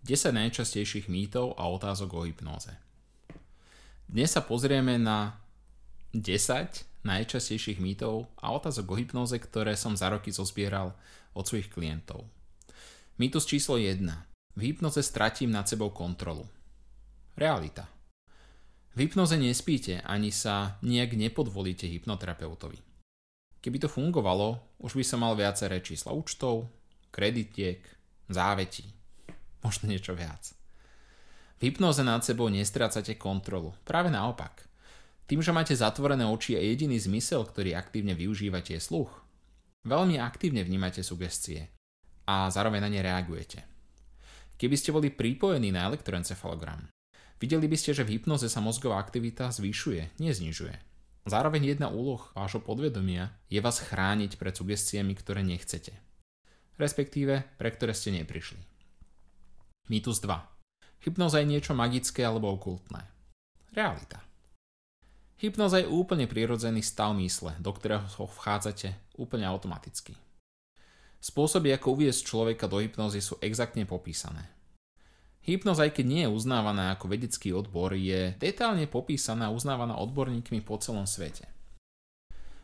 10 najčastejších mýtov a otázok o hypnóze. Dnes sa pozrieme na 10 najčastejších mýtov a otázok o hypnóze, ktoré som za roky zozbieral od svojich klientov. Mýtus číslo 1. V hypnoze stratím nad sebou kontrolu. Realita. V hypnoze nespíte ani sa nejak nepodvolíte hypnoterapeutovi. Keby to fungovalo, už by som mal viaceré čísla účtov, kreditiek, závetí možno niečo viac. V hypnoze nad sebou nestrácate kontrolu, práve naopak. Tým, že máte zatvorené oči a jediný zmysel, ktorý aktívne využívate je sluch, veľmi aktívne vnímate sugestie a zároveň na ne reagujete. Keby ste boli pripojení na elektroencefalogram, videli by ste, že v hypnoze sa mozgová aktivita zvyšuje, neznižuje. Zároveň jedna úloh vášho podvedomia je vás chrániť pred sugestiami, ktoré nechcete. Respektíve, pre ktoré ste neprišli. Mýtus 2. Hypnoza je niečo magické alebo okultné. Realita. Hypnoza je úplne prirodzený stav mysle, do ktorého vchádzate úplne automaticky. Spôsoby, ako uviesť človeka do hypnozy sú exaktne popísané. Hypnoza, aj keď nie je uznávaná ako vedecký odbor, je detálne popísaná a uznávaná odborníkmi po celom svete.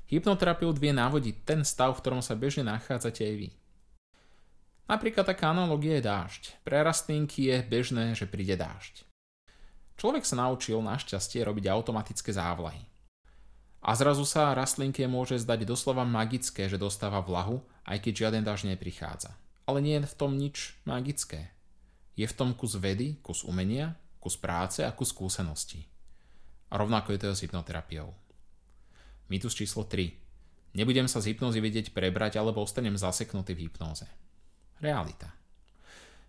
Hypnoterapeut vie navodiť ten stav, v ktorom sa bežne nachádzate aj vy. Napríklad taká analogia je dážď. Pre rastlinky je bežné, že príde dážď. Človek sa naučil našťastie robiť automatické závlahy. A zrazu sa rastlinke môže zdať doslova magické, že dostáva vlahu, aj keď žiaden dážď neprichádza. Ale nie je v tom nič magické. Je v tom kus vedy, kus umenia, kus práce a kus skúseností. A rovnako je to s hypnoterapiou. Mýtus číslo 3. Nebudem sa z hypnozy vedieť prebrať, alebo ostanem zaseknutý v hypnoze. Realita.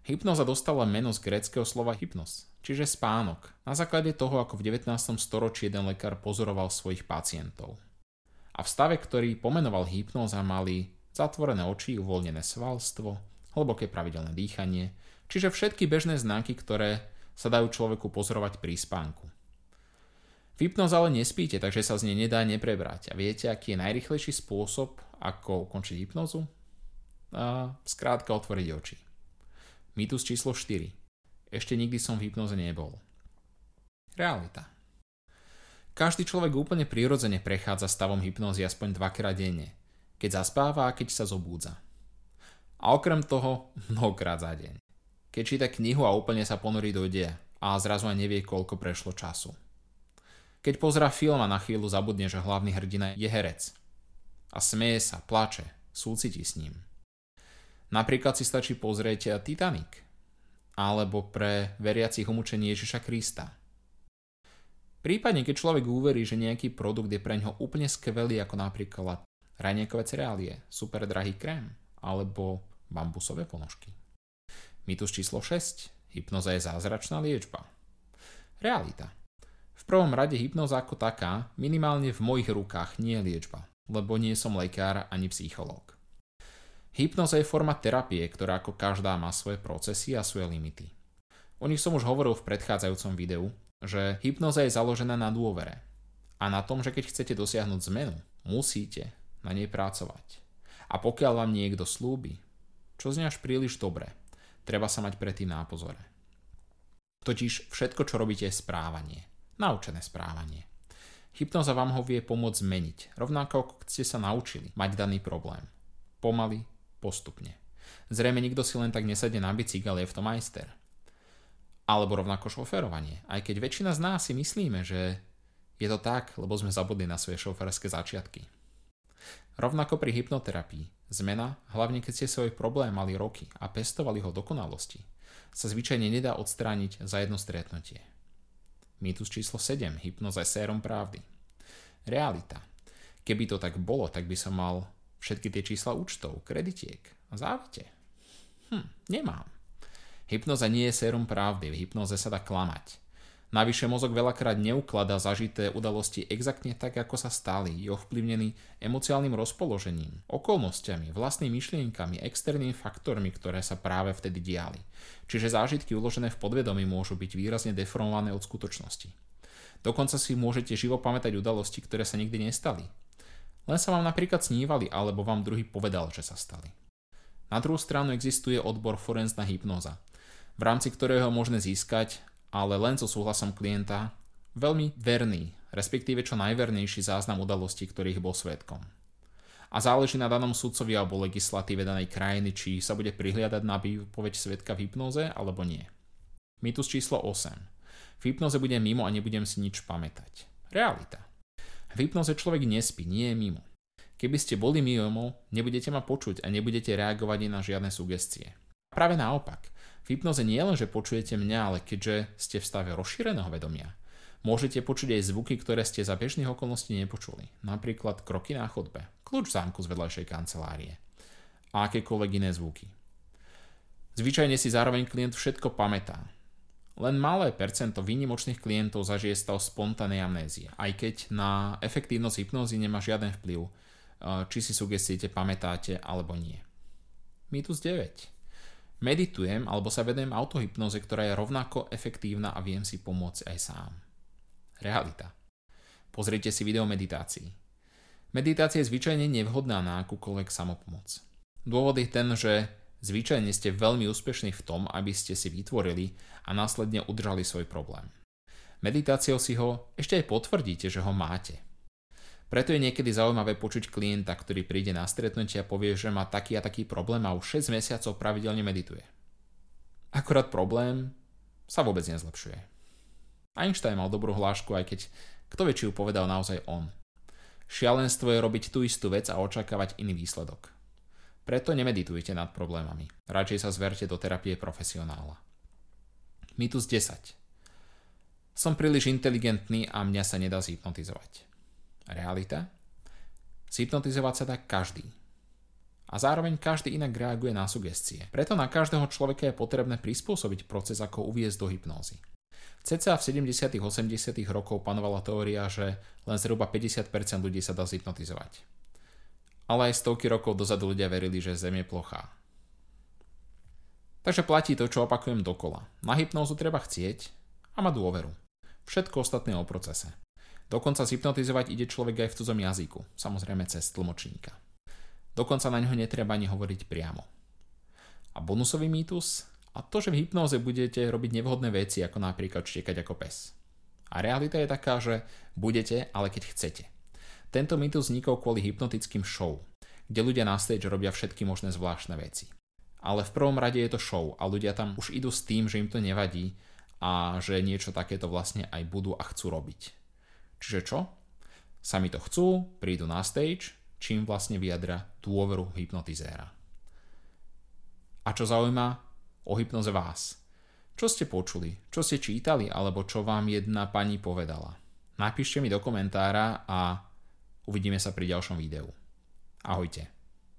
Hypnoza dostala meno z gréckého slova hypnos, čiže spánok, na základe toho, ako v 19. storočí jeden lekár pozoroval svojich pacientov. A v stave, ktorý pomenoval hypnoza, mali zatvorené oči, uvoľnené svalstvo, hlboké pravidelné dýchanie, čiže všetky bežné znaky, ktoré sa dajú človeku pozorovať pri spánku. V hypnoze ale nespíte, takže sa z nej nedá neprebrať. A viete, aký je najrychlejší spôsob, ako ukončiť hypnozu? A skrátka otvoriť oči. Mýtus číslo 4. Ešte nikdy som v hypnoze nebol. Realita. Každý človek úplne prirodzene prechádza stavom hypnozy aspoň dvakrát denne, keď zaspáva a keď sa zobúdza. A okrem toho mnohokrát za deň. Keď číta knihu a úplne sa ponorí do deja a zrazu aj nevie, koľko prešlo času. Keď pozera film a na chvíľu zabudne, že hlavný hrdina je herec. A smeje sa, plače, súciti s ním. Napríklad si stačí pozrieť Titanic alebo pre veriacich umúčenie Ježiša Krista. Prípadne, keď človek uverí, že nejaký produkt je pre ňoho úplne skvelý, ako napríklad rajniekové cereálie, super drahý krém alebo bambusové ponožky. Mýtus číslo 6. Hypnoza je zázračná liečba. Realita. V prvom rade hypnoza ako taká minimálne v mojich rukách nie je liečba, lebo nie som lekár ani psychológ. Hypnoza je forma terapie, ktorá ako každá má svoje procesy a svoje limity. O nich som už hovoril v predchádzajúcom videu, že hypnoza je založená na dôvere a na tom, že keď chcete dosiahnuť zmenu, musíte na nej pracovať. A pokiaľ vám niekto slúbi, čo znie až príliš dobre, treba sa mať predtým na pozore. Totiž všetko, čo robíte, je správanie. Naučené správanie. Hypnoza vám ho vie pomôcť zmeniť, rovnako ako ste sa naučili mať daný problém. Pomaly, postupne. Zrejme nikto si len tak nesadne na bicykel, je v tom majster. Alebo rovnako šoferovanie. Aj keď väčšina z nás si myslíme, že je to tak, lebo sme zabudli na svoje šoferské začiatky. Rovnako pri hypnoterapii. Zmena, hlavne keď ste svoj problém mali roky a pestovali ho dokonalosti, sa zvyčajne nedá odstrániť za jedno stretnutie. Mýtus číslo 7. Hypnoza je sérom pravdy. Realita. Keby to tak bolo, tak by som mal všetky tie čísla účtov, kreditiek a závite. Hm, nemám. Hypnoza nie je sérum pravdy, v hypnoze sa dá klamať. Navyše mozog veľakrát neukladá zažité udalosti exaktne tak, ako sa stali. Je ovplyvnený emociálnym rozpoložením, okolnostiami, vlastnými myšlienkami, externými faktormi, ktoré sa práve vtedy diali. Čiže zážitky uložené v podvedomí môžu byť výrazne deformované od skutočnosti. Dokonca si môžete živo pamätať udalosti, ktoré sa nikdy nestali. Len sa vám napríklad snívali, alebo vám druhý povedal, že sa stali. Na druhú stranu existuje odbor forenzná hypnoza. v rámci ktorého možné získať, ale len so súhlasom klienta, veľmi verný, respektíve čo najvernejší záznam udalostí, ktorých bol svetkom. A záleží na danom sudcovi alebo legislatíve danej krajiny, či sa bude prihliadať na výpoveď svetka v hypnoze alebo nie. Mýtus číslo 8. V hypnoze budem mimo a nebudem si nič pamätať. Realita. V hypnoze človek nespí, nie je mimo. Keby ste boli mimo, nebudete ma počuť a nebudete reagovať na žiadne sugestie. Práve naopak. V hypnoze nie len, že počujete mňa, ale keďže ste v stave rozšíreného vedomia, môžete počuť aj zvuky, ktoré ste za bežných okolností nepočuli. Napríklad kroky na chodbe, kľúč zámku z vedľajšej kancelárie a akékoľvek iné zvuky. Zvyčajne si zároveň klient všetko pamätá, len malé percento výnimočných klientov zažije stav spontánnej amnézie, aj keď na efektívnosť hypnózy nemá žiaden vplyv, či si sugestíte, pamätáte alebo nie. Mýtus 9. Meditujem alebo sa vedujem autohypnoze, ktorá je rovnako efektívna a viem si pomôcť aj sám. Realita. Pozrite si video meditácií. Meditácia je zvyčajne nevhodná na akúkoľvek samopomoc. Dôvod je ten, že Zvyčajne ste veľmi úspešní v tom, aby ste si vytvorili a následne udržali svoj problém. Meditáciou si ho ešte aj potvrdíte, že ho máte. Preto je niekedy zaujímavé počuť klienta, ktorý príde na stretnutie a povie, že má taký a taký problém a už 6 mesiacov pravidelne medituje. Akorát problém sa vôbec nezlepšuje. Einstein mal dobrú hlášku, aj keď kto vie, či ju povedal naozaj on. Šialenstvo je robiť tú istú vec a očakávať iný výsledok. Preto nemeditujte nad problémami. Radšej sa zverte do terapie profesionála. Mýtus 10. Som príliš inteligentný a mňa sa nedá zhypnotizovať. Realita? Zhypnotizovať sa dá každý. A zároveň každý inak reaguje na sugestie. Preto na každého človeka je potrebné prispôsobiť proces, ako uviezť do hypnózy. Ceca v 70. 80. rokov panovala teória, že len zhruba 50% ľudí sa dá zhypnotizovať ale aj stovky rokov dozadu ľudia verili, že Zem je plochá. Takže platí to, čo opakujem dokola. Na hypnózu treba chcieť a mať dôveru. Všetko ostatné o procese. Dokonca zhypnotizovať ide človek aj v cudzom jazyku, samozrejme cez tlmočníka. Dokonca na ňo netreba ani hovoriť priamo. A bonusový mýtus? A to, že v hypnóze budete robiť nevhodné veci, ako napríklad štekať ako pes. A realita je taká, že budete, ale keď chcete. Tento mýtus vznikol kvôli hypnotickým show, kde ľudia na stage robia všetky možné zvláštne veci. Ale v prvom rade je to show a ľudia tam už idú s tým, že im to nevadí a že niečo takéto vlastne aj budú a chcú robiť. Čiže čo? Sami to chcú, prídu na stage, čím vlastne vyjadra dôveru hypnotizéra. A čo zaujíma o hypnoze vás? Čo ste počuli? Čo ste čítali? Alebo čo vám jedna pani povedala? Napíšte mi do komentára a Uvidíme sa pri ďalšom videu. Ahojte.